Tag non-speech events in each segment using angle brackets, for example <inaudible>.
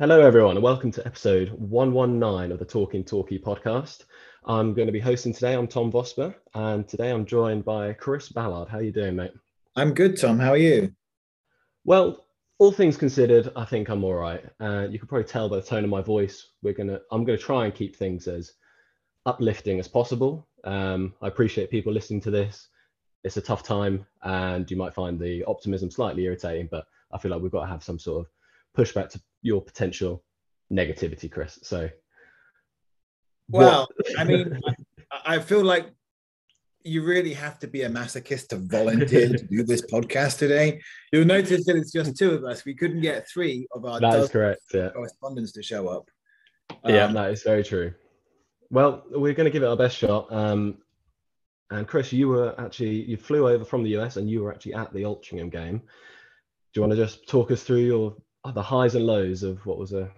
Hello, everyone, and welcome to episode 119 of the Talking Torquay podcast. I'm going to be hosting today. I'm Tom Vosper, and today I'm joined by Chris Ballard. How are you doing, mate? I'm good, Tom. How are you? Well, all things considered, I think I'm all right. Uh, you can probably tell by the tone of my voice. We're gonna, I'm going to try and keep things as uplifting as possible. Um, I appreciate people listening to this. It's a tough time, and you might find the optimism slightly irritating, but I feel like we've got to have some sort of pushback to your potential negativity, Chris. So, well, I mean, <laughs> I, I feel like you really have to be a masochist to volunteer to do this podcast today. You'll notice that it's just two of us. We couldn't get three of our that is correct. Yeah. correspondents to show up. yeah, um, that is very true. Well, we're going to give it our best shot. Um, and Chris, you were actually you flew over from the US and you were actually at the Altrincham game. Do you want to just talk us through your the highs and lows of what was a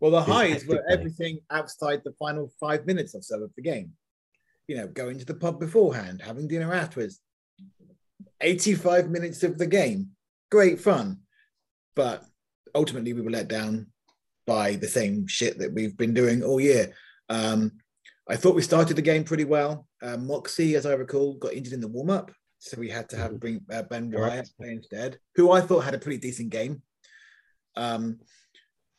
well the highs were everything outside the final five minutes or so of the game. You know going to the pub beforehand having dinner afterwards 85 minutes of the game. Great fun. But ultimately we were let down by the same shit that we've been doing all year. Um, i thought we started the game pretty well. Uh, Moxey as i recall got injured in the warm-up so we had to have mm-hmm. bring uh, ben wyatt play instead who i thought had a pretty decent game um,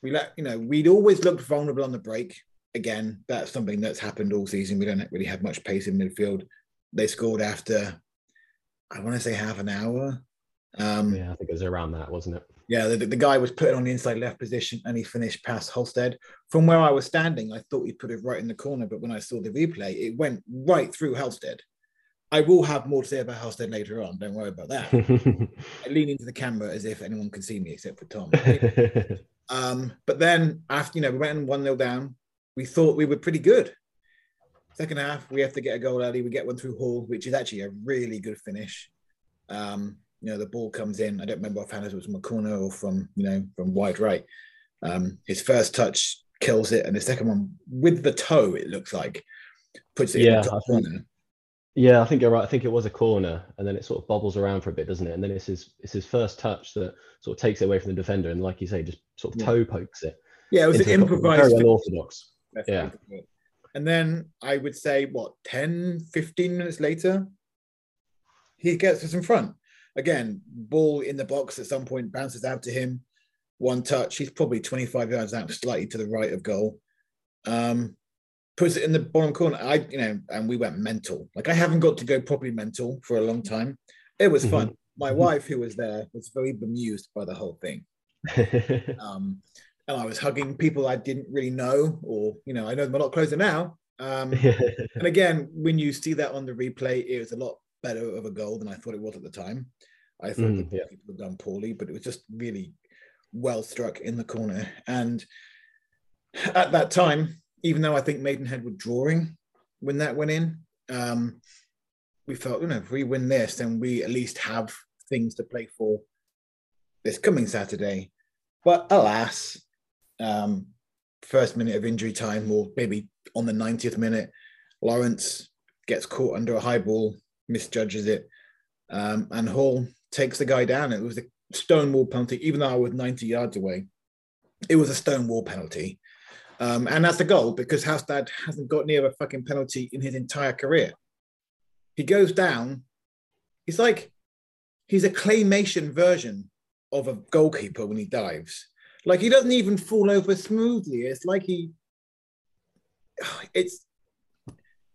we let you know we'd always looked vulnerable on the break. Again, that's something that's happened all season. We don't really have much pace in midfield. They scored after, I want to say half an hour. Um, yeah, I think it was around that, wasn't it? Yeah, the, the guy was put on the inside left position and he finished past Halstead. From where I was standing, I thought he put it right in the corner, but when I saw the replay, it went right through Halstead. I will have more to say about Halstead later on. Don't worry about that. <laughs> I lean into the camera as if anyone can see me except for Tom. <laughs> um, but then after you know we went one 0 down, we thought we were pretty good. Second half, we have to get a goal early. We get one through Hall, which is actually a really good finish. Um, you know, the ball comes in. I don't remember if it was from a corner or from you know from wide right. Um, his first touch kills it, and the second one with the toe, it looks like puts it yeah, in the top corner. Yeah, I think you're right. I think it was a corner, and then it sort of bobbles around for a bit, doesn't it? And then it's his it's his first touch that sort of takes it away from the defender, and like you say, just sort of yeah. toe pokes it. Yeah, it was an improvised. Very unorthodox. Yeah. And then I would say, what, 10, 15 minutes later, he gets us in front. Again, ball in the box at some point bounces out to him. One touch. He's probably 25 yards out, slightly to the right of goal. Um, puts it in the bottom corner. I, you know, and we went mental. Like I haven't got to go properly mental for a long time. It was fun. Mm-hmm. My mm-hmm. wife, who was there, was very bemused by the whole thing. <laughs> um, and I was hugging people I didn't really know, or you know, I know them a lot closer now. Um, <laughs> and again, when you see that on the replay, it was a lot better of a goal than I thought it was at the time. I thought mm, the yeah. people had done poorly, but it was just really well struck in the corner. And at that time, even though I think Maidenhead were drawing when that went in, um, we felt, you know, if we win this, then we at least have things to play for this coming Saturday. But alas, um, first minute of injury time, or maybe on the 90th minute, Lawrence gets caught under a high ball, misjudges it, um, and Hall takes the guy down. It was a stonewall penalty, even though I was 90 yards away. It was a stonewall penalty. Um, and that's the goal because Halstead hasn't got near a fucking penalty in his entire career. He goes down. He's like, he's a claymation version of a goalkeeper when he dives. Like he doesn't even fall over smoothly. It's like he, it's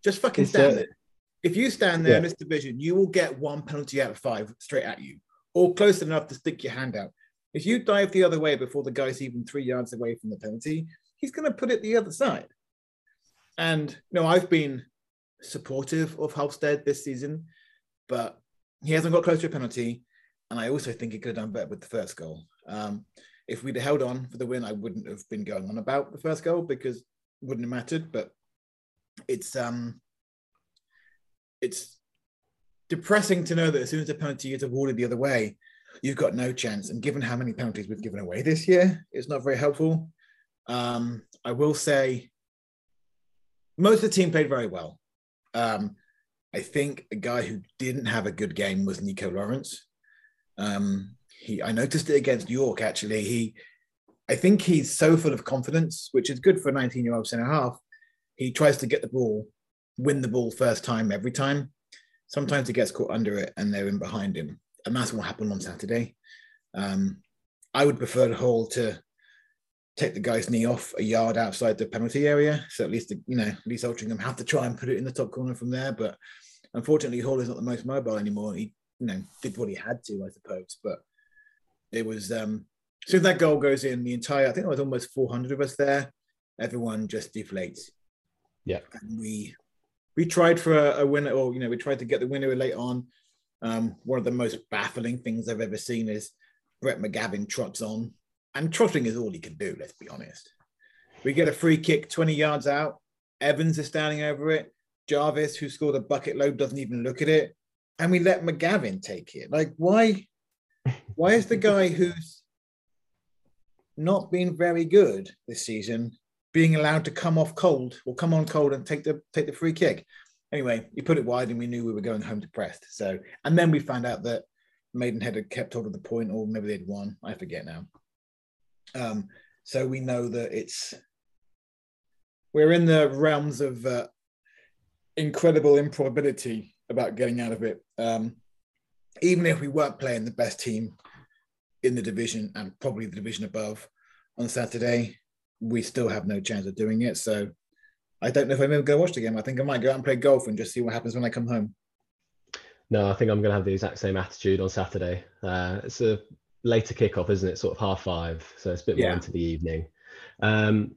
just fucking it's stand there. If you stand there yeah. in this division, you will get one penalty out of five straight at you, or close enough to stick your hand out. If you dive the other way before the guy's even three yards away from the penalty, he's going to put it the other side. And you know, I've been supportive of Halstead this season, but he hasn't got close to a penalty. And I also think he could have done better with the first goal. Um, if we'd held on for the win, I wouldn't have been going on about the first goal because it wouldn't have mattered. But it's um, it's depressing to know that as soon as a penalty is awarded the other way, you've got no chance. And given how many penalties we've given away this year, it's not very helpful. Um, I will say most of the team played very well. Um, I think a guy who didn't have a good game was Nico Lawrence. Um, he, I noticed it against York actually. He I think he's so full of confidence, which is good for a 19 year old centre half. He tries to get the ball, win the ball first time every time. Sometimes he gets caught under it and they're in behind him. And that's what happened on Saturday. Um, I would prefer Hall to take the guy's knee off a yard outside the penalty area. So at least, you know, at least Altrincham have to try and put it in the top corner from there. But unfortunately, Hall is not the most mobile anymore. He, you know, did what he had to, I suppose. But it was um so if that goal goes in, the entire I think there was almost 400 of us there. Everyone just deflates. Yeah, and we we tried for a, a winner, or you know, we tried to get the winner late on. Um, one of the most baffling things I've ever seen is Brett McGavin trots on, and trotting is all he can do. Let's be honest. We get a free kick 20 yards out. Evans is standing over it. Jarvis, who scored a bucket load, doesn't even look at it, and we let McGavin take it. Like, why? Why is the guy who's not been very good this season being allowed to come off cold or come on cold and take the take the free kick? Anyway, he put it wide, and we knew we were going home depressed. So, and then we found out that Maidenhead had kept hold of the point, or maybe they'd won. I forget now. Um, so we know that it's we're in the realms of uh, incredible improbability about getting out of it. Um, even if we weren't playing the best team in the division and probably the division above on Saturday, we still have no chance of doing it. So I don't know if I'm ever going to watch the game. I think I might go out and play golf and just see what happens when I come home. No, I think I'm going to have the exact same attitude on Saturday. Uh, it's a later kickoff, isn't it? Sort of half five, so it's a bit more yeah. into the evening. Um,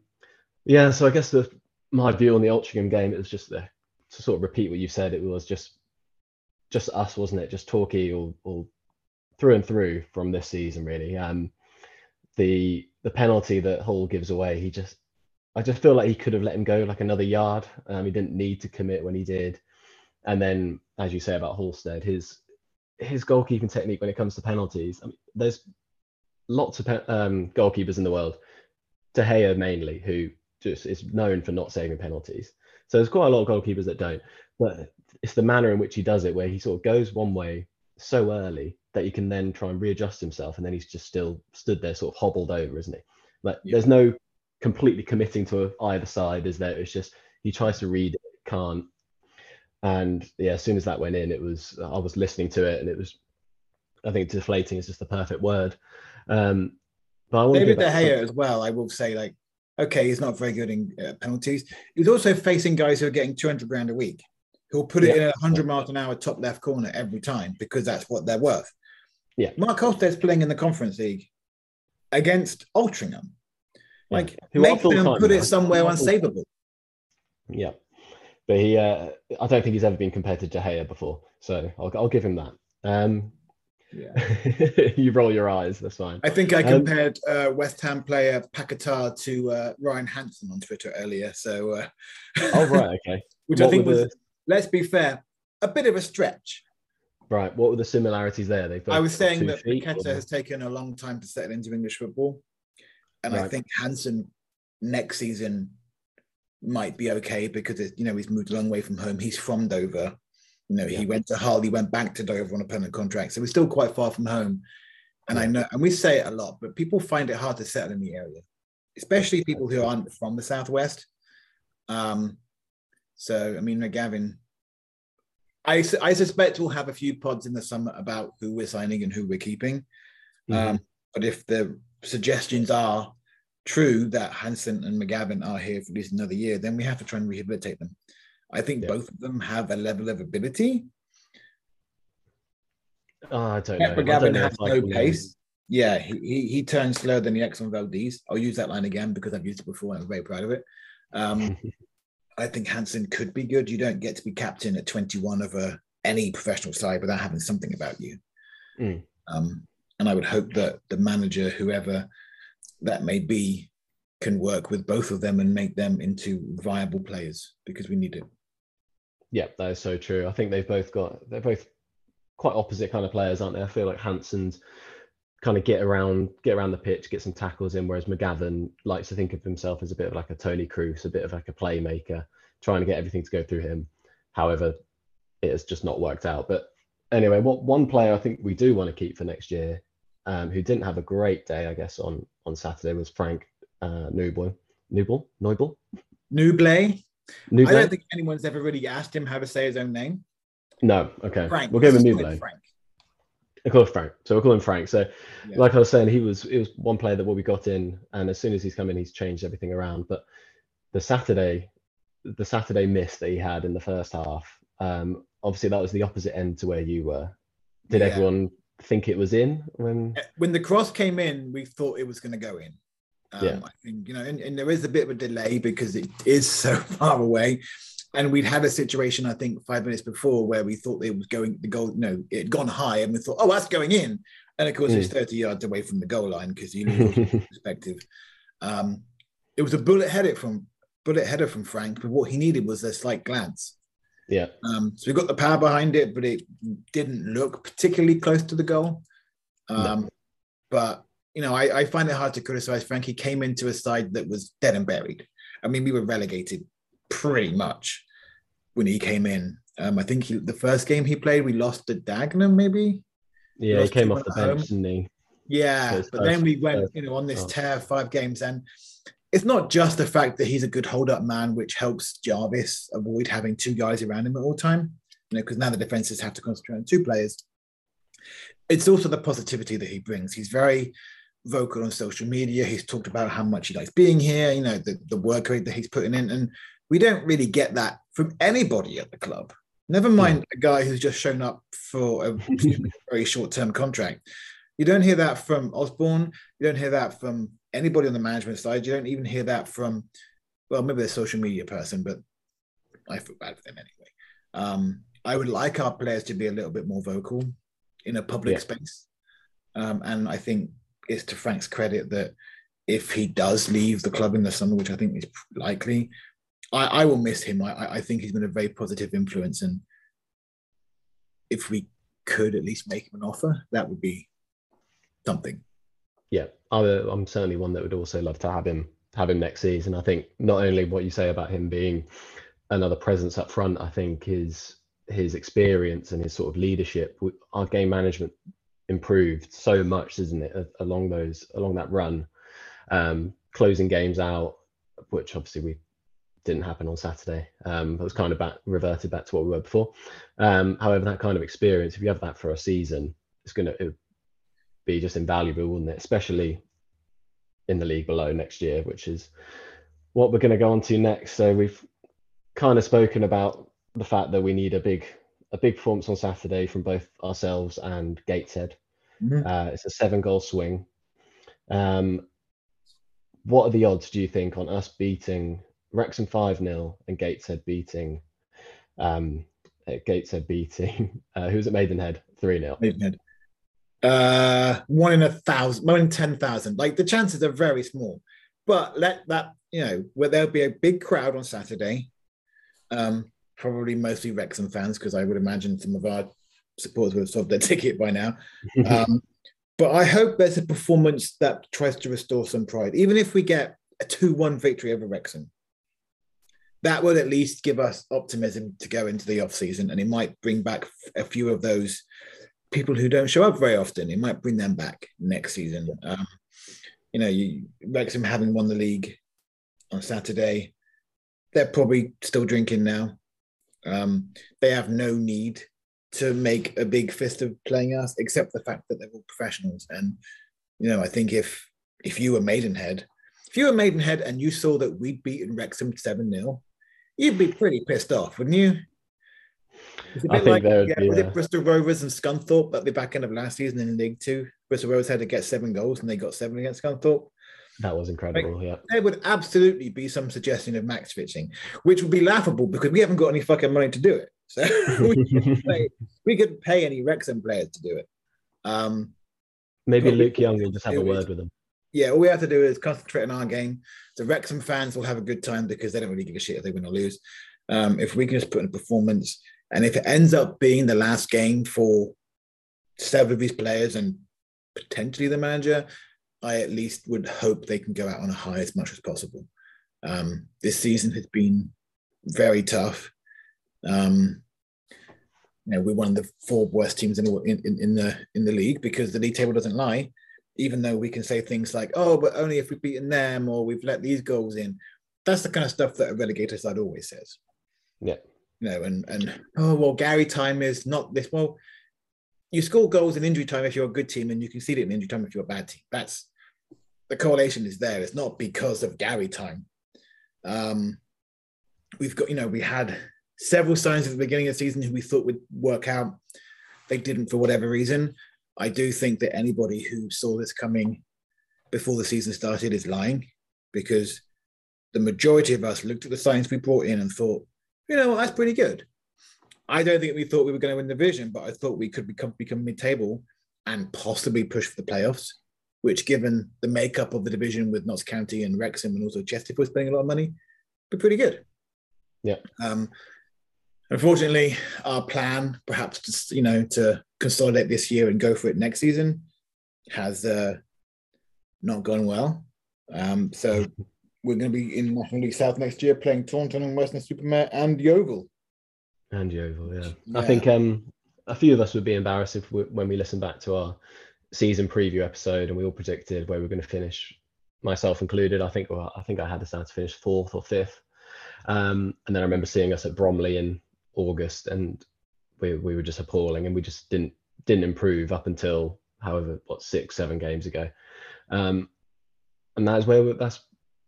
yeah, so I guess the my view on the Altrincham game it was just the, to sort of repeat what you said. It was just just us, wasn't it? Just Torquay all, all through and through from this season, really. Um, the the penalty that Hall gives away, he just I just feel like he could have let him go like another yard. Um, he didn't need to commit when he did. And then, as you say about Halstead, his his goalkeeping technique when it comes to penalties. I mean, there's lots of um, goalkeepers in the world, De Gea mainly, who just is known for not saving penalties. So there's quite a lot of goalkeepers that don't. But it's the manner in which he does it, where he sort of goes one way so early that he can then try and readjust himself, and then he's just still stood there, sort of hobbled over, isn't he? Like yeah. there's no completely committing to either side, is there? It's just he tries to read it, can't, and yeah, as soon as that went in, it was I was listening to it, and it was I think deflating is just the perfect word. Um, but I David De Gea as well. I will say, like, okay, he's not very good in uh, penalties. He's also facing guys who are getting 200 grand a week, who'll put it yeah. in a 100 miles an hour top left corner every time because that's what they're worth. Yeah, Mark Halstead's playing in the Conference League against Altrincham. Like, yeah. make them put it somewhere unsavable. Yeah but he, uh, I don't think he's ever been compared to De Gea before, so I'll, I'll give him that. Um, yeah, <laughs> you roll your eyes. That's fine. I think I um, compared um, uh, West Ham player Paquetá to uh, Ryan Hansen on Twitter earlier. So, uh, oh right, okay. <laughs> which what I think was, the... let's be fair, a bit of a stretch. Right. What were the similarities there? They I was saying that Paquetá has taken a long time to settle into English football, and right. I think Hansen next season might be okay because you know he's moved a long way from home. He's from Dover. You know, yeah. he went to Hull, he went back to Dover on a permanent contract. So we're still quite far from home. And I know, and we say it a lot, but people find it hard to settle in the area, especially people who aren't from the Southwest. Um, so, I mean, McGavin, I, I suspect we'll have a few pods in the summer about who we're signing and who we're keeping. Mm-hmm. Um, but if the suggestions are true that Hansen and McGavin are here for at least another year, then we have to try and rehabilitate them. I think yeah. both of them have a level of ability. Oh, I don't know. McGavin has no pace. Yeah, he, he, he turns slower than the Exxon Valdez. I'll use that line again because I've used it before and I'm very proud of it. Um, <laughs> I think Hansen could be good. You don't get to be captain at 21 of a, any professional side without having something about you. Mm. Um, and I would hope that the manager, whoever that may be can work with both of them and make them into viable players because we need it. Yeah, that is so true. I think they've both got they're both quite opposite kind of players, aren't they? I feel like Hansen's kind of get around get around the pitch, get some tackles in, whereas McGavin likes to think of himself as a bit of like a Toni Kroos, a bit of like a playmaker, trying to get everything to go through him. However, it has just not worked out. But anyway, what one player I think we do want to keep for next year um, who didn't have a great day, I guess, on on Saturday was Frank uh. Newboy? Noble? Nuble. Nuble? I don't think anyone's ever really asked him how to say his own name. No, okay. Frank. We'll give him Nuble. Frank. I call him Frank. So we'll call him Frank. So, Yeah. like I was saying, he was it was one player that what we got in, and as soon as he's come in, he's changed everything around. But the Saturday, the Saturday miss that he had in the first half, um, obviously that was the opposite end to where you were. Did Yeah. everyone think it was in when? when the cross came in, we thought it was going to go in. Um, Yeah. I think you know, and, and there is a bit of a delay because it is <laughs> so far away, and we'd had a situation I think five minutes before where we thought it was going the goal. No, it had gone high, and we thought, oh, that's going in, and of course it's thirty yards away from the goal line because you know <laughs> perspective. Um, it was a bullet header from bullet header from Frank, but what he needed was a slight glance. Yeah, Um, so we got the power behind it, but it didn't look particularly close to the goal. Um, But you know, I, I find it hard to criticize Frank. He came into a side that was dead and buried. I mean, we were relegated pretty much when he came in. Um, I think he, the first game he played, we lost to Dagenham, maybe. yeah, he came off the at home. bench, didn't he? Yeah, So but then we went, you know, on this oh. tear five games, and it's not just the fact that he's a good hold-up man, which helps Jarvis avoid having two guys around him at all time. You know, because now the defenses have to concentrate on two players. It's also the positivity that he brings. He's very vocal on social media. He's talked about how much he likes being here. You know, the the work rate that he's putting in, and we don't really get that from anybody at the club. Never hmm. mind a guy who's just shown up for a <laughs> very short-term contract. You don't hear that from Osborne. You don't hear that from anybody on the management side. You don't even hear that from, well, maybe the social media person, but I feel bad for them anyway. Um, I would like our players to be a little bit more vocal in a public Yeah. space. Um, and I think it's to Frank's credit that if he does leave the club in the summer, which I think is likely, I, I will miss him. I, I- I think he's been a very positive influence. And if we could at least make him an offer, that would be something. Yeah, I, I'm certainly one that would also love to have him have him next season. I think not only what you say about him being another presence up front, I think his his experience and his sort of leadership, our game management improved so much, isn't it, along those along that run, um, closing games out, which obviously we didn't happen on Saturday. Um, it was kind of back reverted back to what we were before. Um, however, that kind of experience, if you have that for a season, it's gonna it be just invaluable, wouldn't it? Especially in the league below next year, which is what we're going to go on to next. So we've kind of spoken about the fact that we need a big a big performance on Saturday from both ourselves and Gateshead. Mhm. Uh, it's a seven goal swing. Um, what are the odds, do you think, on us beating Wrexham 5 0 and Gateshead beating um, uh, Gateshead beating <laughs> uh, who's at Maidenhead 3 0? Maidenhead. Uh, one in a thousand, one in ten thousand. Like the chances are very small, but let that you know where there'll be a big crowd on Saturday. Um, probably mostly Wrexham fans because I would imagine some of our supporters would have sold their <laughs> ticket by now. <laughs> Um, but I hope there's a performance that tries to restore some pride, even if we get a two-one victory over Wrexham. That will at least give us optimism to go into the off season, and it might bring back a few of those people who don't show up very often. It might bring them back next season. Um, you know, you, Wrexham having won the league on Saturday, they're probably still drinking now. Um, they have no need to make a big fist of playing us, except the fact that they're all professionals. And you know, I think if if you were Maidenhead, if you were Maidenhead and you saw that we'd beaten Wrexham seven 0 you'd be pretty pissed off, wouldn't you? It's a I bit think like yeah, be was it Bristol Rovers and Scunthorpe at the back end of last season in League Two. Bristol Rovers had to get seven goals and they got seven against Scunthorpe. That was incredible. Yeah. There would absolutely be some suggestion of match fixing, which would be laughable because we haven't got any fucking money to do it. So <laughs> we, could <laughs> pay, we could pay any Wrexham players to do it. Um, Maybe Luke Young will just have a word with them. yeah, all we have to do is concentrate on our game. The Wrexham fans will have a good time because they don't really give a shit if they win or lose. Um, if we can just put in a performance, and if it ends up being the last game for several of these players and potentially the manager, I at least would hope they can go out on a high as much as possible. Um, this season has been very tough. Um, you know, we're one of the four worst teams in, in, in the in the league because the league table doesn't lie. even though we can say things like, "Oh, but only if we've beaten them or we've let these goals in." That's the kind of stuff that a relegator side always says. Yeah. You know, and and oh well, Gary time is not this. Well, you score goals in injury time if you're a good team, and you can see it in injury time if you're a bad team. That's the correlation is there. It's not because of Gary time. Um, we've got, you know, we had several signs at the beginning of the season who we thought would work out. They didn't for whatever reason. I do think that anybody who saw this coming before the season started is lying because the majority of us looked at the signs we brought in and thought, you know, that's pretty good. I don't think we thought we were going to win the division, but I thought we could become become mid-table and possibly push for the playoffs. Which, given the makeup of the division with Notts County and Wrexham and also Chesterfield spending a lot of money, be pretty good. Yeah. Um, unfortunately, our plan, perhaps just you know to consolidate this year and go for it next season, has uh, not gone well. Um, so <laughs> we're going to be in National League South next year, playing Taunton and Weston-super-Mare and Yeovil. And Yeovil, yeah. yeah. I think um, a few of us would be embarrassed if we, when we listen back to our season preview episode and we all predicted where we are going to finish, myself included. I think well, I think I had the down to finish fourth or fifth. Um, and then I remember seeing us at Bromley in August, and we we were just appalling, and we just didn't didn't improve up until however what six seven games ago. Um, and that's where that's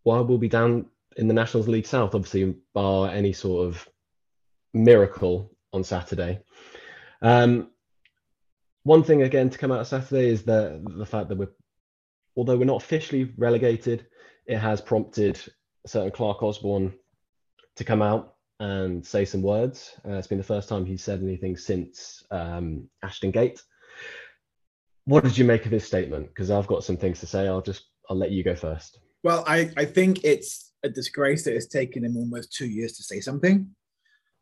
why we'll be down in the Nationals League South, obviously, bar any sort of miracle on Saturday. Um, one thing again to come out of Saturday is the the fact that we're, although we're not officially relegated, it has prompted a certain Clarke Osborne to come out and say some words. Uh, it's been the first time he's said anything since um, Ashton Gate. What did you make of his statement? Because I've got some things to say. I'll just I'll let you go first. Well, I, I think it's a disgrace that it's taken him almost two years to say something.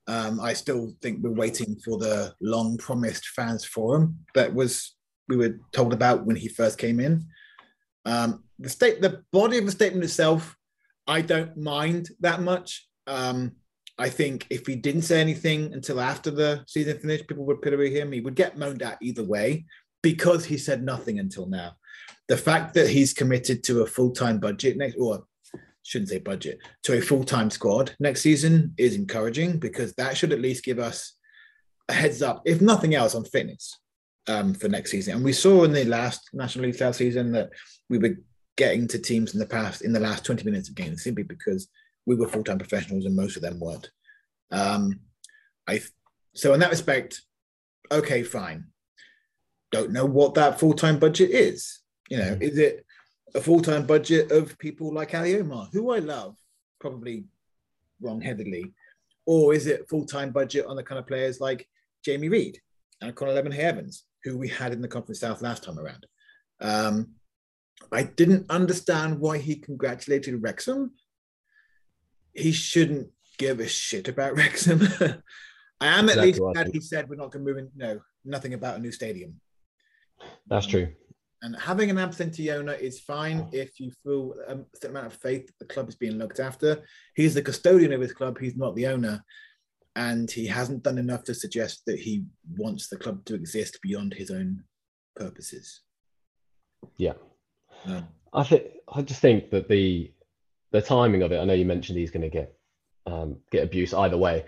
Um, I still think we're waiting for the long promised fans forum that was we were told about when he first came in. Um, the state, the body of the statement itself, I don't mind that much. Um, I think if he didn't say anything until after the season finished, people would pillory him. He would get moaned at either way because he said nothing until now. The fact that he's committed to a full time budget next, or shouldn't say budget, to a full time squad next season is encouraging because that should at least give us a heads up, if nothing else, on fitness um, for next season. And we saw in the last National League South season that we were getting to teams in the past in the last 20 minutes of games simply because we were full time professionals and most of them weren't. Um, I so in that respect, okay, fine. Don't know what that full time budget is. You know, mm-hmm. is it a full time budget of people like Ali Omar, who I love, probably wrongheadedly, or is it full time budget on the kind of players like Jamie Reid and Connor Lemonheigh Evans, who we had in the Conference South last time around? Um, I didn't understand why he congratulated Wrexham. He shouldn't give a shit about <laughs> Wrexham. I am at exactly least glad he said we're not going to move in. No, nothing about a new stadium. That's true. And having an absentee owner is fine if you feel a certain amount of faith that the club is being looked after. He's the custodian of his club, he's not the owner. And he hasn't done enough to suggest that he wants the club to exist beyond his own purposes. Yeah. Um, I think I just think that the the timing of it, I know you mentioned he's going to get um, get abuse either way,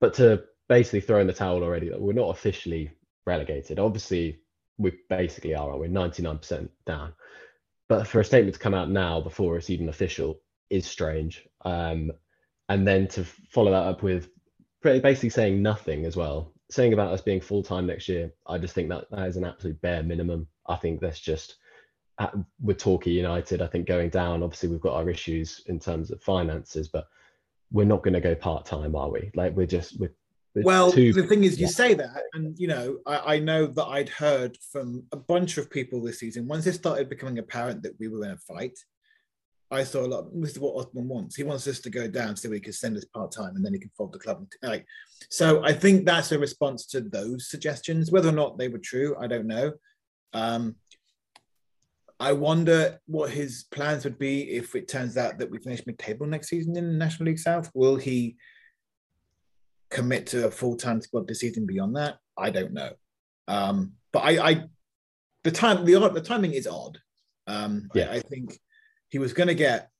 but to basically throw in the towel already, that we're not officially relegated. Obviously, we basically are, aren't we? 99% down. But for a statement to come out now before it's even official is strange. Um, and then to follow that up with pretty basically saying nothing as well, saying about us being full time next year, I just think that that is an absolute bare minimum. I think that's just at, with Torquay United, I think going down. Obviously, we've got our issues in terms of finances, but we're not going to go part time, are we? Like we're just we're well, too, the thing is, you yeah. say that, and you know, I, I, know that I'd heard from a bunch of people this season. Once it started becoming apparent that we were in a fight, I saw a lot. This is what Osman wants. He wants us to go down so he can send us part time, and then he can fold the club. Like, so I think that's a response to those suggestions. Whether or not they were true, I don't know. Um, I wonder what his plans would be if it turns out that we finish mid-table next season in the National League South. Will he? Commit to a full time squad this season beyond that, I don't know. Um, but I, I, the time the the timing is odd. Um, Yeah. I, I think he was going to get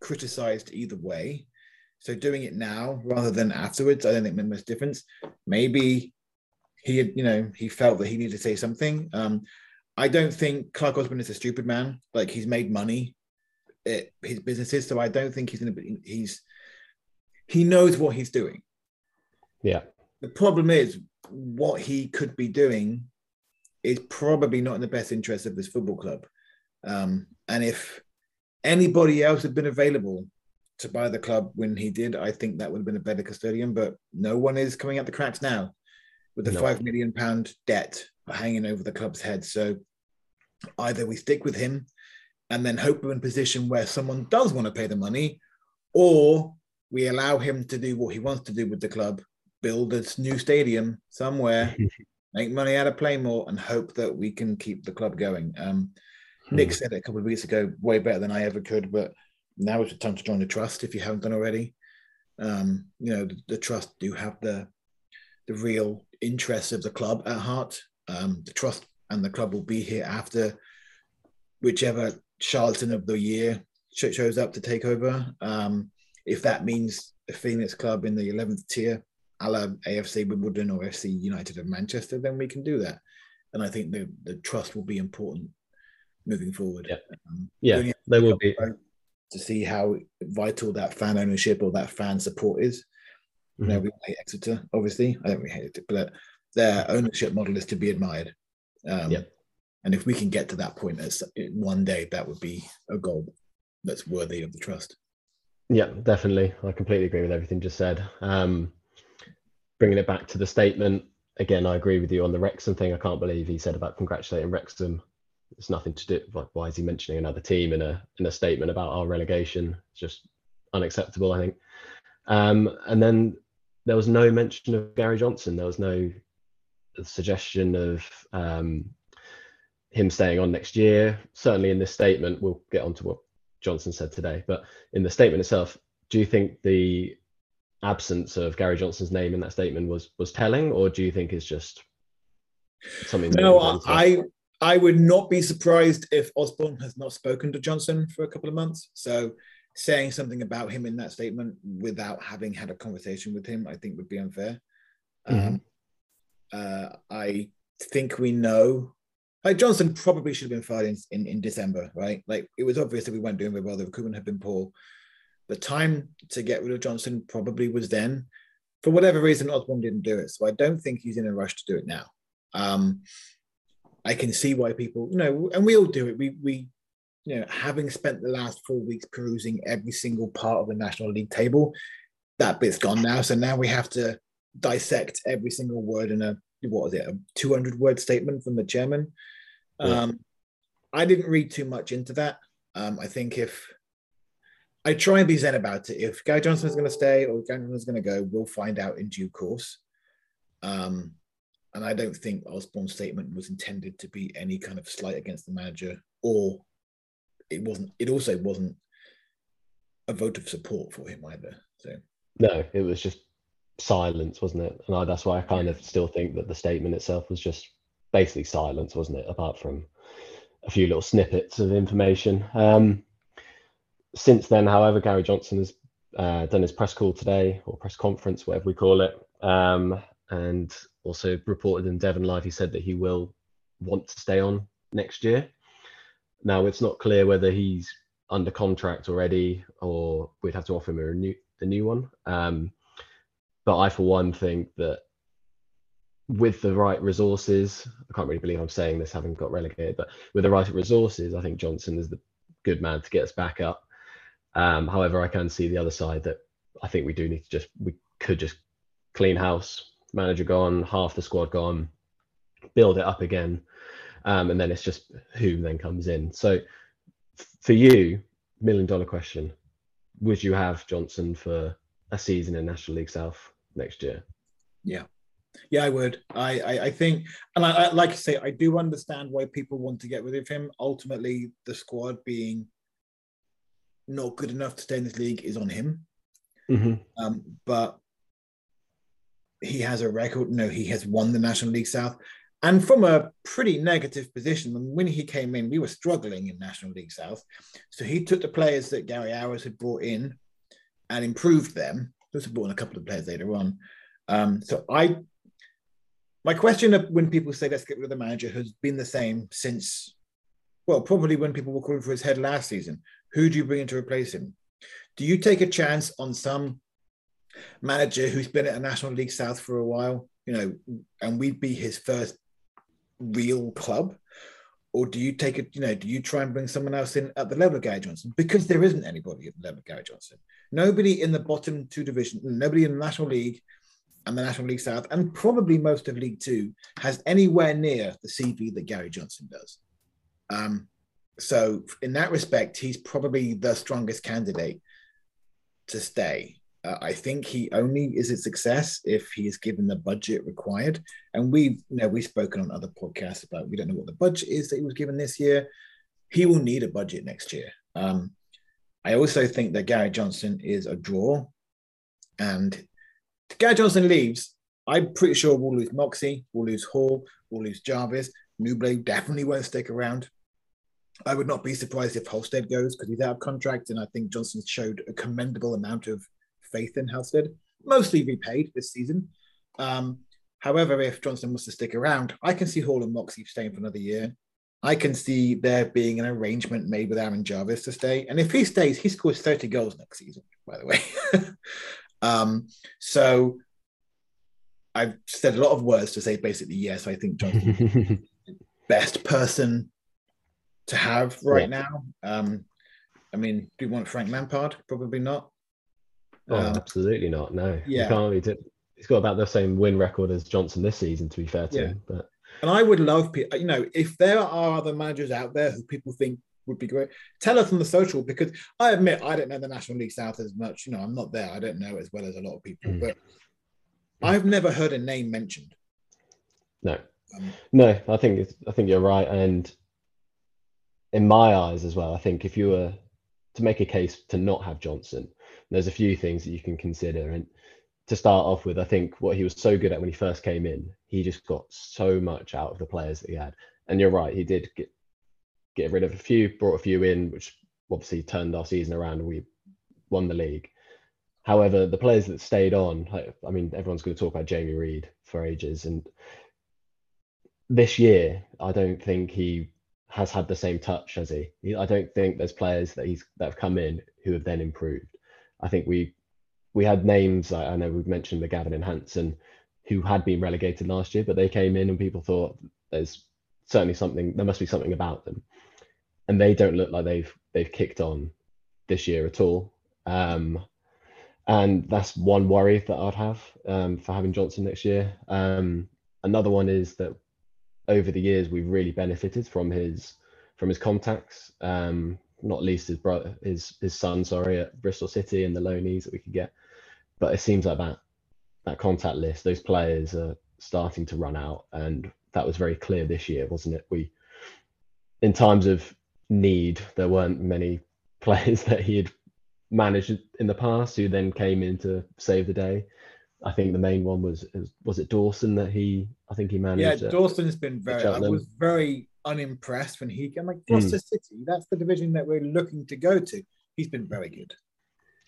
criticized either way. So doing it now rather than afterwards, I don't think made much difference. Maybe he had, you know, he felt that he needed to say something. Um, I don't think Clarke Osborne is a stupid man. Like he's made money at his businesses, so I don't think he's gonna be. He's he knows what he's doing. Yeah. The problem is what he could be doing is probably not in the best interest of this football club. Um, and if anybody else had been available to buy the club when he did, I think that would have been a better custodian. But no one is coming out the cracks now with the No. five million pound debt hanging over the club's head. So either we stick with him and then hope we're in a position where someone does want to pay the money, or we allow him to do what he wants to do with the club, build a new stadium somewhere, <laughs> make money out of Plainmoor, and hope that we can keep the club going. Um, Nick said it a couple of weeks ago, way better than I ever could, but now is the time to join the trust if you haven't done already. Um, you know, the, the trust do have the the real interests of the club at heart. Um, the trust and the club will be here after whichever charlatan of the year shows up to take over. Um, if that means a Phoenix club in the 11th tier, a la AFC Wimbledon or FC United of Manchester, then we can do that. And I think the, the trust will be important moving forward. Yeah. Um, Yeah, we only have they to will be. To see how vital that fan ownership or that fan support is. You know, Mhm. we hate Exeter, obviously. I don't really hate it, but their ownership model is to be admired. Um, Yeah. And if we can get to that point as one day, that would be a goal that's worthy of the trust. Yeah, definitely. I completely agree with everything just said. Um, bringing it back to the statement again, I agree with you on the Wrexham thing. I can't believe he said about congratulating Wrexham. It's nothing to do. Like, why is he mentioning another team in a in a statement about our relegation? It's just unacceptable. I think. Um, and then there was no mention of Gary Johnson. There was no suggestion of um, him staying on next year. Certainly in this statement, we'll get onto what Johnson said today, but in the statement itself, do you think the absence of Gary Johnson's name in that statement was was telling, or do you think it's just something? No, I I would not be surprised if Osborne has not spoken to Johnson for a couple of months. So saying something about him in that statement without having had a conversation with him, I think would be unfair. Um, uh, I think we know. Like Johnson probably should have been fired in, in, in December, right? Like it was obvious that we weren't doing very well. The recruitment had been poor. The time to get rid of Johnson probably was then. For whatever reason, Osborne didn't do it. So I don't think he's in a rush to do it now. Um, I can see why people, you know, and we all do it. We we, you know, having spent the last four weeks perusing every single part of the National League table, that bit's gone now. So now we have to dissect every single word in a what was it, a 200 word statement from the chairman. Yeah. Um, I didn't read too much into that. Um, I think if I try and be zen about it, if Guy Johnson is going to stay or Guy Johnson is going to go, we'll find out in due course. Um, and I don't think Osborne's statement was intended to be any kind of slight against the manager, or it wasn't. It also wasn't a vote of support for him either. So No, it was just silence, wasn't it? And I, that's why I kind of still think that the statement itself was just basically silence, wasn't it? Apart from a few little snippets of information. Um, since then, however, Gary Johnson has uh, done his press call today or press conference, whatever we call it, um, and also reported in Devon Live. He said that he will want to stay on next year. Now, it's not clear whether he's under contract already or we'd have to offer him a new the new one. Um, but I, for one, think that with the right resources, I can't really believe I'm saying this, having got relegated, but with the right resources, I think Johnson is the good man to get us back up. Um, however, I can see the other side that I think we do need to just we could just clean house, manager gone, half the squad gone, build it up again, um, and then it's just who then comes in. So for you, million dollar question: Would you have Johnson for a season in National League South next year? yeah, Yeah, I would. I I, I think, and I, I like I say, I do understand why people want to get rid of him. Ultimately, the squad being not good enough to stay in this league is on him. Mm-hmm. Um, but he has a record. No, he has won the National League South, and from a pretty negative position. When he came in, we were struggling in National League South. So he took the players that Gary Owers had brought in and improved them. Also brought in a couple of players later on. Um, so I, my question of when people say let's get rid of the manager has been the same since, well, probably when people were calling for his head last season. Who do you bring in to replace him? Do you take a chance on some manager who's been at a National League South for a while, you know, and we'd be his first real club? Or do you take it, you know, do you try and bring someone else in at the level of Gary Johnson? Because there isn't anybody at the level of Gary Johnson. Nobody in the bottom two division, nobody in the National League and the National League South, and probably most of League Two, has anywhere near the CV that Gary Johnson does. Um, so, in that respect, he's probably the strongest candidate to stay. Uh, I think he only is a success if he is given the budget required. And we've, you know, we've spoken on other podcasts about we don't know what the budget is that he was given this year. He will need a budget next year. Um, I also think that Gary Johnson is a draw, and Gary Johnson leaves, I'm pretty sure we'll lose Moxey, we'll lose Hall, we'll lose Jarvis. Newblade definitely won't stick around. I would not be surprised if Halstead goes because he's out of contract, and I think Johnson showed a commendable amount of faith in Halstead, mostly repaid this season. Um, however, if Johnson was to stick around, I can see Hall and Moxey staying for another year. I can see there being an arrangement made with Aaron Jarvis to stay, and if he stays, he scores thirty goals next season. By the way, <laughs> um, so I've said a lot of words to say basically yes. I think Johnson <laughs> best person to have right yeah. now. Um, I mean, do you want Frank Lampard? Probably not. Oh, um, absolutely not. No. Yeah. You can't really do, he's got about the same win record as Johnson this season, to be fair to yeah. him. But and I would love you know, if there are other managers out there who people think would be great, tell us on the social because I admit I don't know the National League South as much. You know, I'm not there. I don't know as well as a lot of people, mm. but I've never heard a name mentioned. No. Um, no, I think I think you're right. And in my eyes as well, I think if you were to make a case to not have Johnson, there's a few things that you can consider. And to start off with, I think what he was so good at when he first came in, he just got so much out of the players that he had. And you're right, he did get get rid of a few, brought a few in, which obviously turned our season around and we won the league. However, the players that stayed on, like, I mean, everyone's going to talk about Jamie Reid for ages. And this year, I don't think he has had the same touch as he. I don't think there's players that he's that have come in who have then improved. I think we we had names. I, I know we've mentioned McGavin and Hansen, who had been relegated last year, but they came in and people thought there's certainly something. There must be something about them, and they don't look like they've they've kicked on this year at all. Um, and that's one worry that I'd have um, for having Johnson next year. Um, another one is that over the years we've really benefited from his from his contacts. Um, not least his brother, his his son, sorry, at Bristol City and the loanees that we could get. But it seems like that that contact list, those players are starting to run out, and that was very clear this year, wasn't it? We, in times of need, there weren't many <laughs> players that he had managed in the past who then came in to save the day. I think the main one was was it Dawson that he I think he managed. Yeah, Dawson's been very. I was very unimpressed when he came. Like Gloucester mm. City, that's the division that we're looking to go to. He's been very good.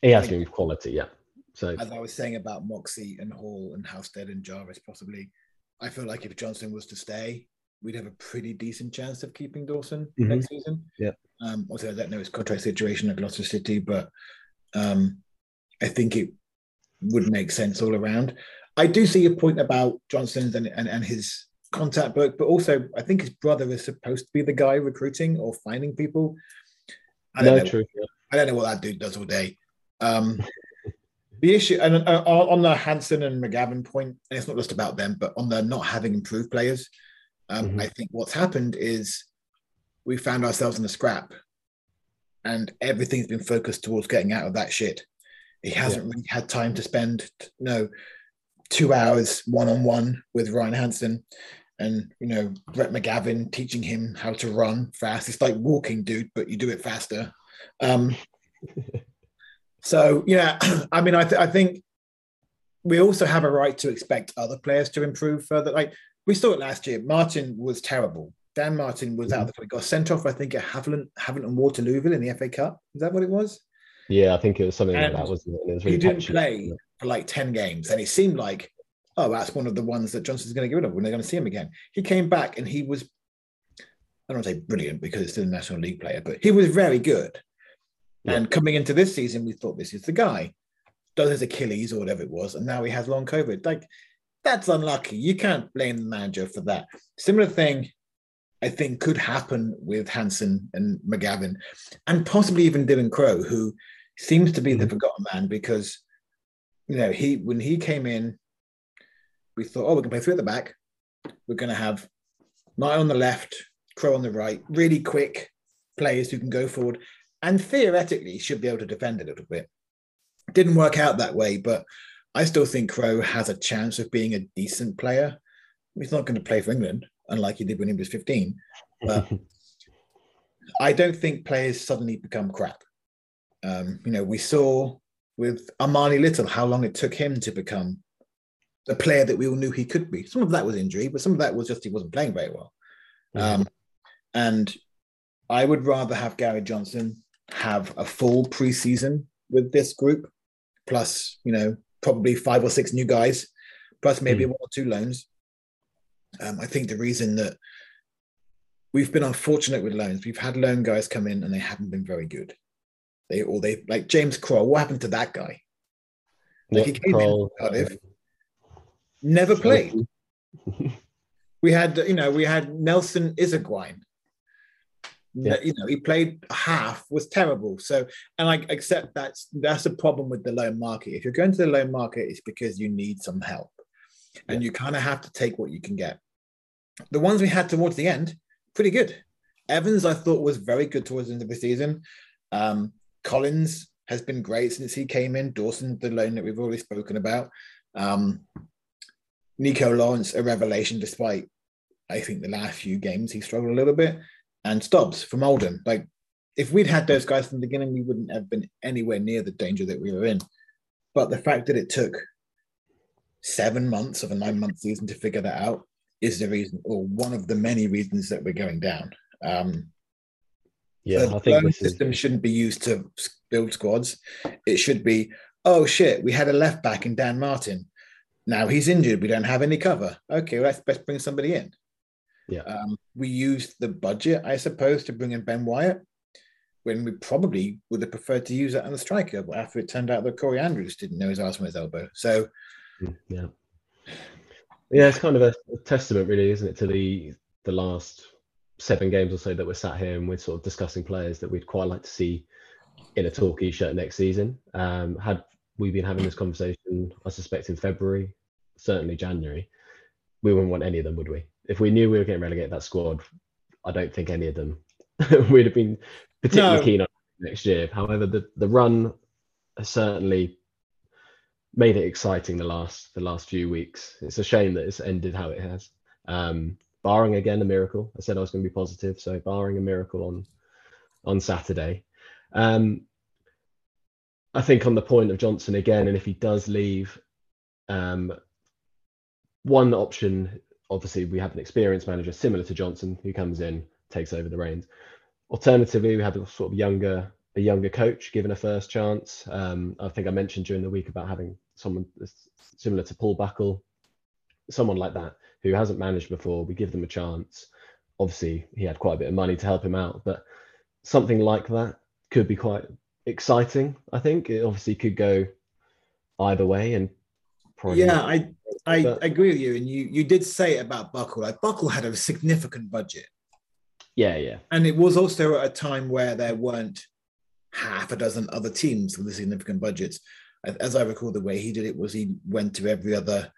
He has been quality, yeah. So as I was saying about Moxey and Hall and Halstead and Jarvis, possibly, I feel like if Johnson was to stay, we'd have a pretty decent chance of keeping Dawson mm-hmm. next season. Yeah. Um, also, I don't know his contract situation at Gloucester City, but um, I think it would make sense all around. I do see a point about Johnson's and, and, and his contact book, but also I think his brother is supposed to be the guy recruiting or finding people. I don't no, know. True. I don't know what that dude does all day. Um, the issue, and uh, on the Hansen and McGavin point, and it's not just about them, but on the not having improved players, um, mm-hmm. I think what's happened is we found ourselves in a scrap, and everything's been focused towards getting out of that shit. He hasn't yeah. really had time to spend, you know, two hours one on one with Ryan Hansen and, you know, Brett McGavin teaching him how to run fast. It's like walking, dude, but you do it faster. Um, <laughs> so, yeah, <clears throat> I mean, I, th- I think we also have a right to expect other players to improve further. Like We saw it last year. Martin was terrible. Dan Martin was out. Mm-hmm. We got sent off, I think, at Haviland, Haviland and Waterlooville in the FA Cup. Is that what it was? Yeah, I think it was something And like that, wasn't it? It was really he didn't patchy, play for like 10 games. And it seemed like, oh, that's one of the ones that Johnson's going to get rid of when they're going to see him again. He came back and he was, I don't want to say brilliant because it's still a National League player, but he was very good. Yeah. And coming into this season, we thought this is the guy. Does his Achilles or whatever it was, and now he has long COVID. Like, that's unlucky. You can't blame the manager for that. Similar thing, I think, could happen with Hansen and McGavin, and possibly even Dylan Crow, who seems to be the Mhm. forgotten man because, you know, he when he came in, we thought, oh, we're gonna play three at the back. We're gonna have Knight on the left, Crow on the right, really quick players who can go forward and theoretically should be able to defend a little bit. Didn't work out that way, but I still think Crow has a chance of being a decent player. He's not going to play for England, unlike he did when he was 15. But <laughs> I don't think players suddenly become crap. Um, you know, we saw with Armani Little how long it took him to become the player that we all knew he could be. Some of that was injury, but some of that was just he wasn't playing very well. Um, and I would rather have Gary Johnson have a full preseason with this group, plus, you know, probably five or six new guys, plus maybe Mm. one or two loans. Um, I think the reason that we've been unfortunate with loans, we've had loan guys come in and they haven't been very good. They or they like James Crow. What happened to that guy? Like, he came in Cardiff, Never played. <laughs> We had, you know, we had Nelson Isaguine. Yeah. You know, he played half, was terrible. So, and I accept that's that's a problem with the loan market. If you're going to the loan market, it's because you need some help, and you kind of have to take what you can get. The ones we had towards the end, pretty good. Evans, I thought was very good towards the end of the season. Um, Collins has been great since he came in. Dawson, the loan that we've already spoken about. Um, Nico Lawrence, a revelation, despite I think the last few games he struggled a little bit. And Stubbs from Oldham. Like, if we'd had those guys from the beginning, we wouldn't have been anywhere near the danger that we were in. But the fact that it took seven months of a nine month season to figure that out is the reason, or one of the many reasons that we're going down. Um, Yeah, the I think this is system shouldn't be used to build squads. It should be, oh shit, we had a left back in Dan Martin. Now he's injured. We don't have any cover. Okay, well, let's best bring somebody in. Yeah. Um, we used the budget, I suppose, to bring in Ben Wyatt when we probably would have preferred to use that on the striker. But after it turned out that Corey Andrews didn't know his arse from his elbow. So Mm, yeah yeah it's kind of a, a testament really isn't it to the the last seven games or so that we're sat here and we're sort of discussing players that we'd quite like to see in a Torquay shirt next season um had we been having this conversation i suspect in february certainly january we wouldn't want any of them would we if we knew we were getting relegated that squad i don't think any of them <laughs> we'd have been particularly No. keen on next year however the the run has certainly made it exciting the last the last few weeks. It's a shame that it's ended how it has. Um, barring again a miracle, I said I was going to be positive, so barring a miracle on on Saturday. Um, I think on the point of Johnson again, and if he does leave, um, one option obviously we have an experienced manager similar to Johnson who comes in takes over the reins. Alternatively, we have a sort of younger a younger coach given a first chance. Um, I think I mentioned during the week about having someone similar to Paul Buckle, someone like that who hasn't managed before. We give them a chance. Obviously, he had quite a bit of money to help him out, but something like that could be quite exciting. I think it obviously could go either way, and probably yeah, I I But- agree with you. And you you did say it about Buckle. Like Buckle had a significant budget. yeah, yeah, And it was also at a time where there weren't half a dozen other teams with significant budgets. As I recall, the way he did it was he went to every other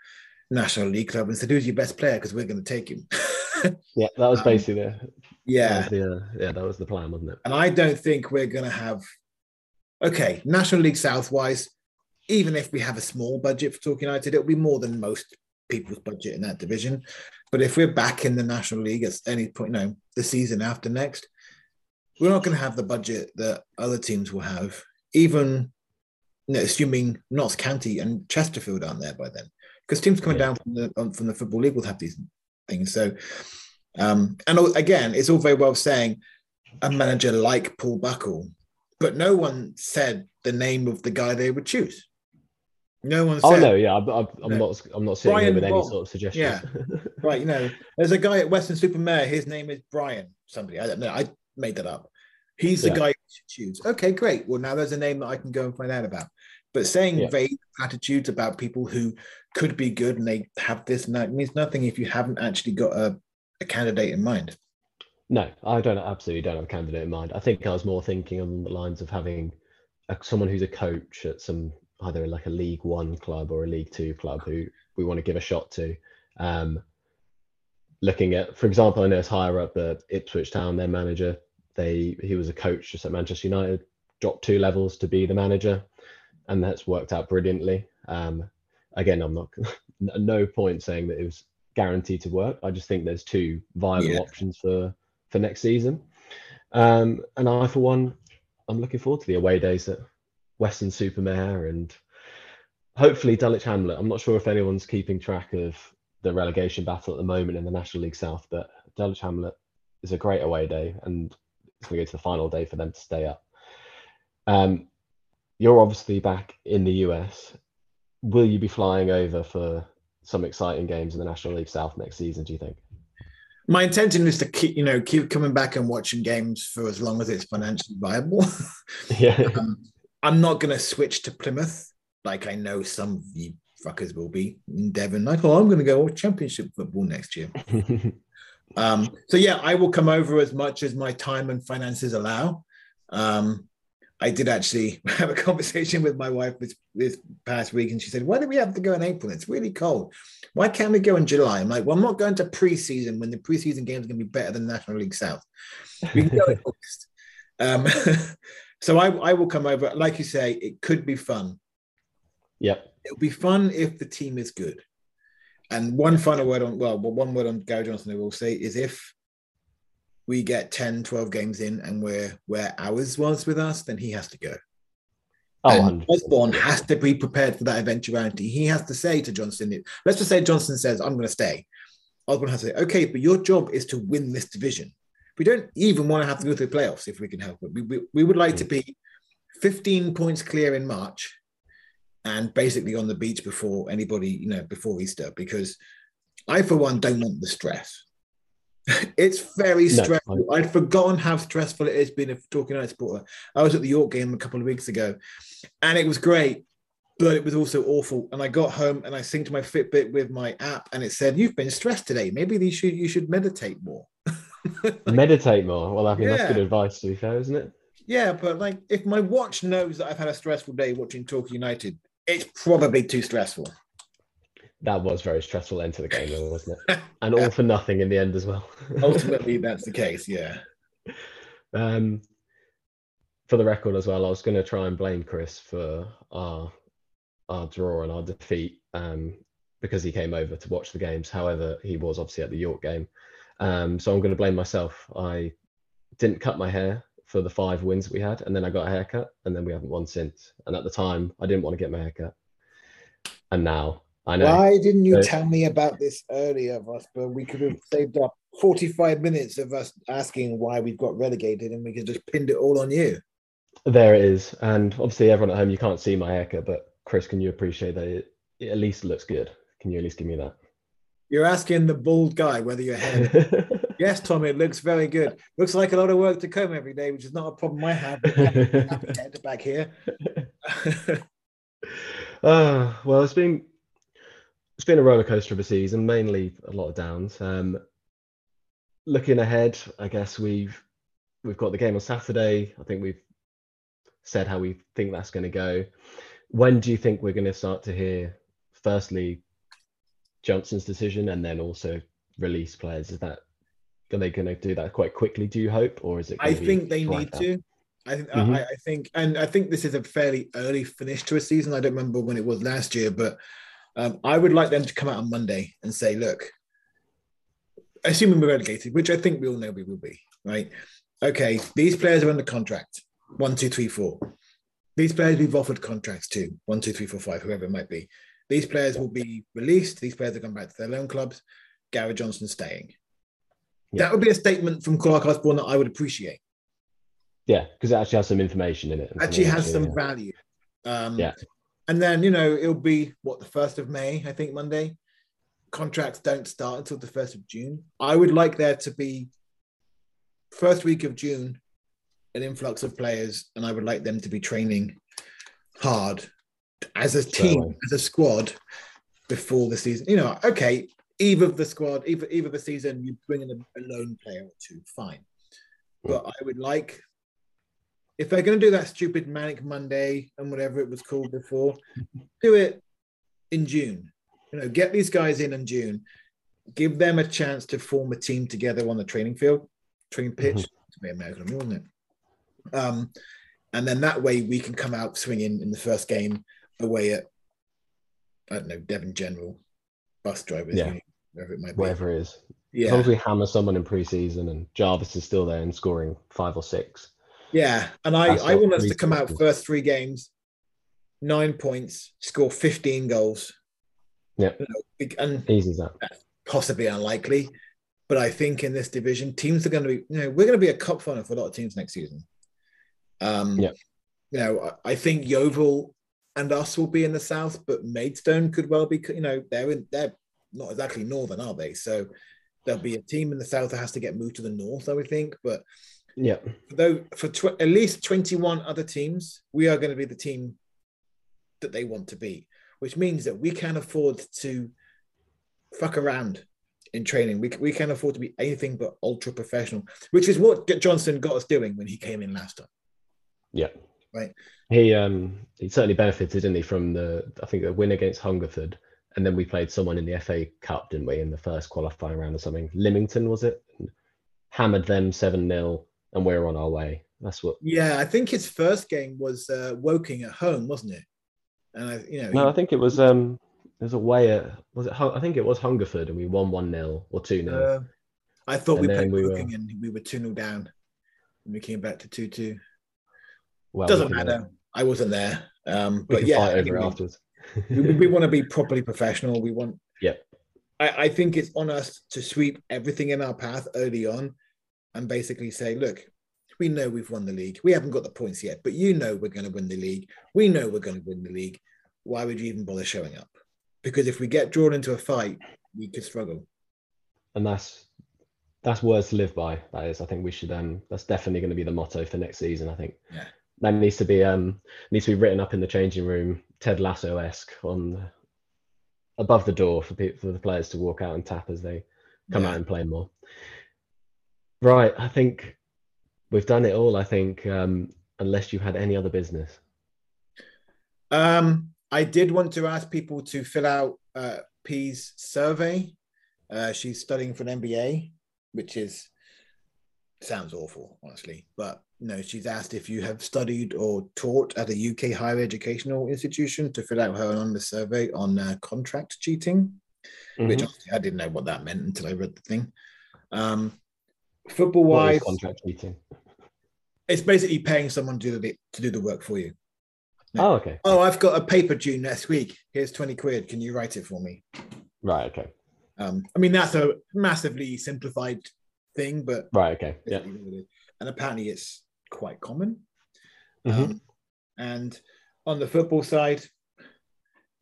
National League club and said, "Who's your best player? Because we're going to take him." <laughs> yeah. That was Um, basically the, that yeah, the uh, yeah that was the plan, wasn't it? and I don't think we're going to have. Okay, National League South wise, even if we have a small budget for Torquay United, it'll be more than most people's budget in that division. But if we're back in the National League at any point, you know, the season after next, we're not going to have the budget that other teams will have, even you know, assuming Notts County and Chesterfield aren't there by then. Because teams coming down from the um, from the Football League will have these things. So, um, and again, it's all very well saying a manager like Paul Buckle, but no one said the name of the guy they would choose. No one. Oh said, no, yeah, I'm No. not. I'm not sitting Brian here with any sort of suggestion. Yeah. <laughs> right. You know, there's a guy at Weston-super-Mare. His name is Brian. Somebody. I don't know. I made that up. He's the Yeah. guy you should choose. Okay, great. Well, now there's a name that I can go and find out about. But saying Yeah. vague attitudes about people who could be good and they have this and that means nothing if you haven't actually got a, a candidate in mind. No, I don't absolutely don't have a candidate in mind. I think I was more thinking on the lines of having a, someone who's a coach at some either like a League One club or a League Two club who we want to give a shot to. Um, looking at, for example, I know it's higher up the Ipswich Town, their manager. They he was a coach just at Manchester United, dropped two levels to be the manager, and that's worked out brilliantly. Um, again, I'm not <laughs> no point saying that it was guaranteed to work. I just think there's two viable Yeah. options for for next season. Um, and I, for one, I'm looking forward to the away days at Weston-super-Mare and hopefully Dulwich Hamlet. I'm not sure if anyone's keeping track of the relegation battle at the moment in the National League South, but Dulwich Hamlet is a great away day and it's going to go to the final day for them to stay up. Um, you're obviously back in the US. Will you be flying over for some exciting games in the National League South next season, do you think? My intention is to keep, you know, keep coming back and watching games for as long as it's financially viable. <laughs> Yeah. <laughs> um, I'm not going to switch to Plymouth like I know some of you fuckers will be in Devon. Like, oh, I'm going to go watch Championship football next year. <laughs> Um, so yeah, I will come over as much as my time and finances allow. Um, I did actually <laughs> have a conversation with my wife this, this past week, and she said, "Why do we have to go in April? It's really cold. Why can't we go in July?" I'm like, "Well, I'm not going to preseason when the preseason games are going to be better than National League South. We can go in <laughs> August." Um, <laughs> so I, I will come over. Like you say, it could be fun. yep. It'll be fun if the team is good. And one final word on, well, one word on Gary Johnson I will say is if we get 10, 12 games in and we're where ours was with us, then he has to go. Oh, and Osborne has to be prepared for that eventuality. He has to say to Johnson, let's just say Johnson says, I'm going to stay. Osborne has to say, okay, but your job is to win this division. We don't even want to have to go through the playoffs if we can help it. We, we, we would like to mm. be 15 points clear in March and basically on the beach before anybody, you know, before Easter, because I, for one, don't want the stress. It's very No, stressful. I'd forgotten how stressful it is being a Torquay United supporter. I was at the York game a couple of weeks ago, and it was great, but it was also awful. And I got home and I synced my Fitbit with my app, and it said, "You've been stressed today. Maybe you should you should meditate more." <laughs> Meditate more. Well, I mean, that's good advice, to be fair, isn't it? Yeah, but like if my watch knows that I've had a stressful day watching Torquay United, it's probably too stressful. That was very stressful end to the game, though, wasn't it? <laughs> And all for nothing in the end as well. <laughs> Ultimately, that's the case. Yeah. um, for the record as well, I was going to try and blame Chris for our our draw and our defeat um, because he came over to watch the games. However, he was obviously at the York game, um, so I'm going to blame myself. I didn't cut my hair for the five wins that we had, and then I got a haircut, and then we haven't won since. And at the time, I didn't want to get my haircut, and now I know. Why didn't you Uh, tell me about this earlier, Vosper? We could have saved up 45 minutes of us asking why we've got relegated and we could just pinned it all on you. There it is. And obviously, everyone at home, you can't see my haircut, but Chris, can you appreciate that it, it at least looks good? Can you at least give me that? You're asking the bald guy whether your hair. <laughs> yes, Tom, it looks very good. Looks like a lot of work to comb every day, which is not a problem I have with my happy head back here. uh, <laughs> well, it's been it's been a roller coaster of a season, mainly a lot of downs. Um, looking ahead, I guess we've we've got the game on Saturday. I think we've said how we think that's going to go. When do you think we're going to start to hear, firstly, Johnson's decision, and then also release players? Is that are they going to do that quite quickly? Do you hope, or is it? I think they need out? to. I, think Mhm. I, I think, and I think this is a fairly early finish to a season. I don't remember when it was last year, but um, I would like them to come out on Monday and say, "Look, assuming we're relegated, which I think we all know we will be, right? Okay, these players are under contract. One, two, three, four. These players we've offered contracts to. One, two, three, four, five, whoever it might be. These players will be released. These players will come back to their loan clubs. Gareth Johnson staying. Yeah. That would be a statement from Clarke Osborne that I would appreciate. Yeah, because it actually has some information in it. Actually has some value. Um, Yeah. And then, you know, it'll be what, the 1st of May, I think, Monday. Contracts don't start until the 1st of June. I would like there to be first week of June an influx of players, and I would like them to be training hard as a team, away. as a squad before the season. You know, okay, eve of the squad, eve, eve of the season, you bring in a, a lone player or two, fine. Hmm. But I would like, if they're going to do that stupid Manic Monday and whatever it was called before, do it in June. You know, get these guys in in June, give them a chance to form a team together on the training field, training pitch. Mhm. To be American, wasn't it? Um, and then that way we can come out swinging in the first game away at I don't know Devon General, bus drivers, Yeah. Wherever it might be. whatever it is. As long Yeah, as we hammer someone in preseason and Jarvis is still there and scoring five or six. Yeah. And I That's I want us to come out first three games, nine points, score fifteen goals. Yeah. You know, and Easy as that. possibly unlikely. But I think in this division, teams are going to be, you know, we're going to be a cup final for a lot of teams next season. Um, Yeah. You know, I I think Yeovil and us will be in the south, but Maidstone could well be, you know, they're in, they're not exactly northern, are they? So there'll be a team in the south that has to get moved to the north, I would think. But Yeah. though for tw- at least 21 other teams, we are going to be the team that they want to be, which means that we can afford to fuck around in training. We, we can afford to be anything but ultra professional, which is what Johnson got us doing when he came in last time. Yeah. Right. He um he certainly benefited, didn't he, from the I think the win against Hungerford. And then we played someone in the FA Cup, didn't we, in the first qualifying round or something. Lymington was it? Hammered them seven 0 and we're on our way. That's what Yeah, I think his first game was uh, Woking at home, wasn't it? And I, you know, No, he- I think it was um it was away at was it I think it was Hungerford and we won one 0 or two 0 uh, I thought And we played we were- Woking and we were 2 0 down. And we came back to 2 2. Well, Doesn't we matter. I wasn't there. Um, We but yeah, fight I over think it we- afterwards. we, we want to be <laughs> properly professional. We want. Yep. I, I think it's on us to sweep everything in our path early on, and basically say, look, we know we've won the league. We haven't got the points yet, but you know we're going to win the league. We know we're going to win the league. Why would you even bother showing up? Because if we get drawn into a fight, we could struggle. and that's that's words to live by. That is, I think we should. Um, that's definitely going to be the motto for next season. I think Yeah. that needs to be um needs to be written up in the changing room, Ted Lasso esque on the, above the door for people for the players to walk out and tap as they come Yeah. out and play more. Right, I think we've done it all. I think um, unless you had any other business. Um, I did want to ask people to fill out uh, P's survey. Uh, she's studying for an MBA, which is sounds awful, honestly. But no, she's asked if you have studied or taught at a UK higher educational institution to fill out her anonymous survey on uh, contract cheating, which Mhm. obviously I didn't know what that meant until I read the thing. Um, football wise, contract cheating? it's basically paying someone to do the to do the work for you. Oh, okay. Oh, I've got a paper due next week. Here's 20 quid. Can you write it for me? Right. Okay. Um, I mean, that's a massively simplified thing, but Right. Okay. Yeah. basically what it is. and apparently it's quite common. Mhm. Um, and on the football side,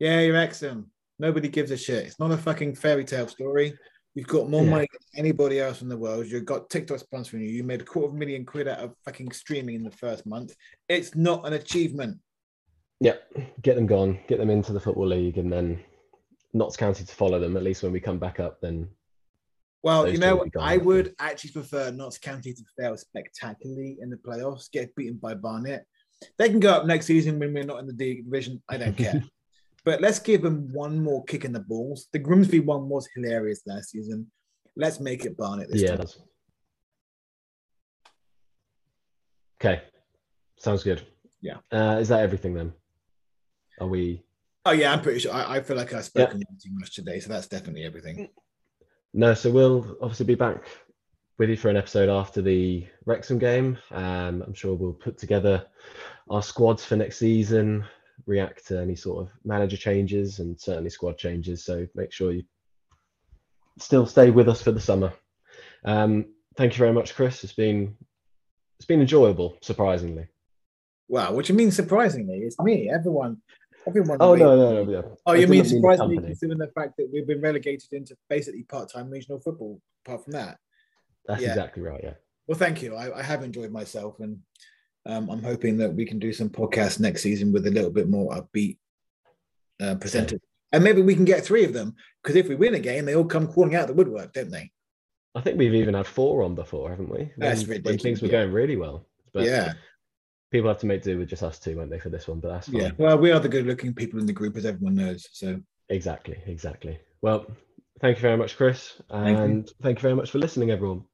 yeah, you're excellent. Nobody gives a shit. It's not a fucking fairy tale story. You've got more Yeah. money than anybody else in the world. You've got TikTok sponsoring you. You made a quarter of a million quid out of fucking streaming in the first month. It's not an achievement. Yeah, get them gone, get them into the football league, and then Notts County to follow them. At least when we come back up, then Well, you know, will be gone I would actually prefer Notts County to fail spectacularly in the playoffs, get beaten by Barnet. They can go up next season when we're not in the D division. I don't care. <laughs> but let's give them one more kick in the balls. The Grimsby one was hilarious last season. Let's make it Barnet this yeah. time. Okay, sounds good. Yeah. Uh, is that everything then? Are we? Oh yeah, I'm pretty sure. I, I feel like I've spoken too much today, so that's definitely everything. No. So we'll obviously be back with you for an episode after the Wrexham game. Um, I'm sure we'll put together our squads for next season, react to any sort of manager changes and certainly squad changes. So make sure you still stay with us for the summer. Um, thank you very much, Chris. It's been it's been enjoyable, surprisingly. Wow, what do you mean surprisingly? It's me. Everyone, everyone. Oh no, no, no, yeah. Oh, I you mean surprisingly company. considering the fact that we've been relegated into basically part-time regional football. Apart from that, That's yeah. exactly right. Yeah. well, thank you. I, I have enjoyed myself, and um, I'm hoping that we can do some podcasts next season with a little bit more upbeat uh, presenters, and maybe we can get three of them. Because if we win a game, they all come crawling out the woodwork, don't they? I think we've even had four on before, haven't we? That's when, when things were going really well. But yeah, people have to make do with just us two, won't they, for this one? But that's fine. yeah. Well, we are the good-looking people in the group, as everyone knows. So, Exactly, exactly. Well, thank you very much, Chris. Thank you. And thank you very much for listening, everyone.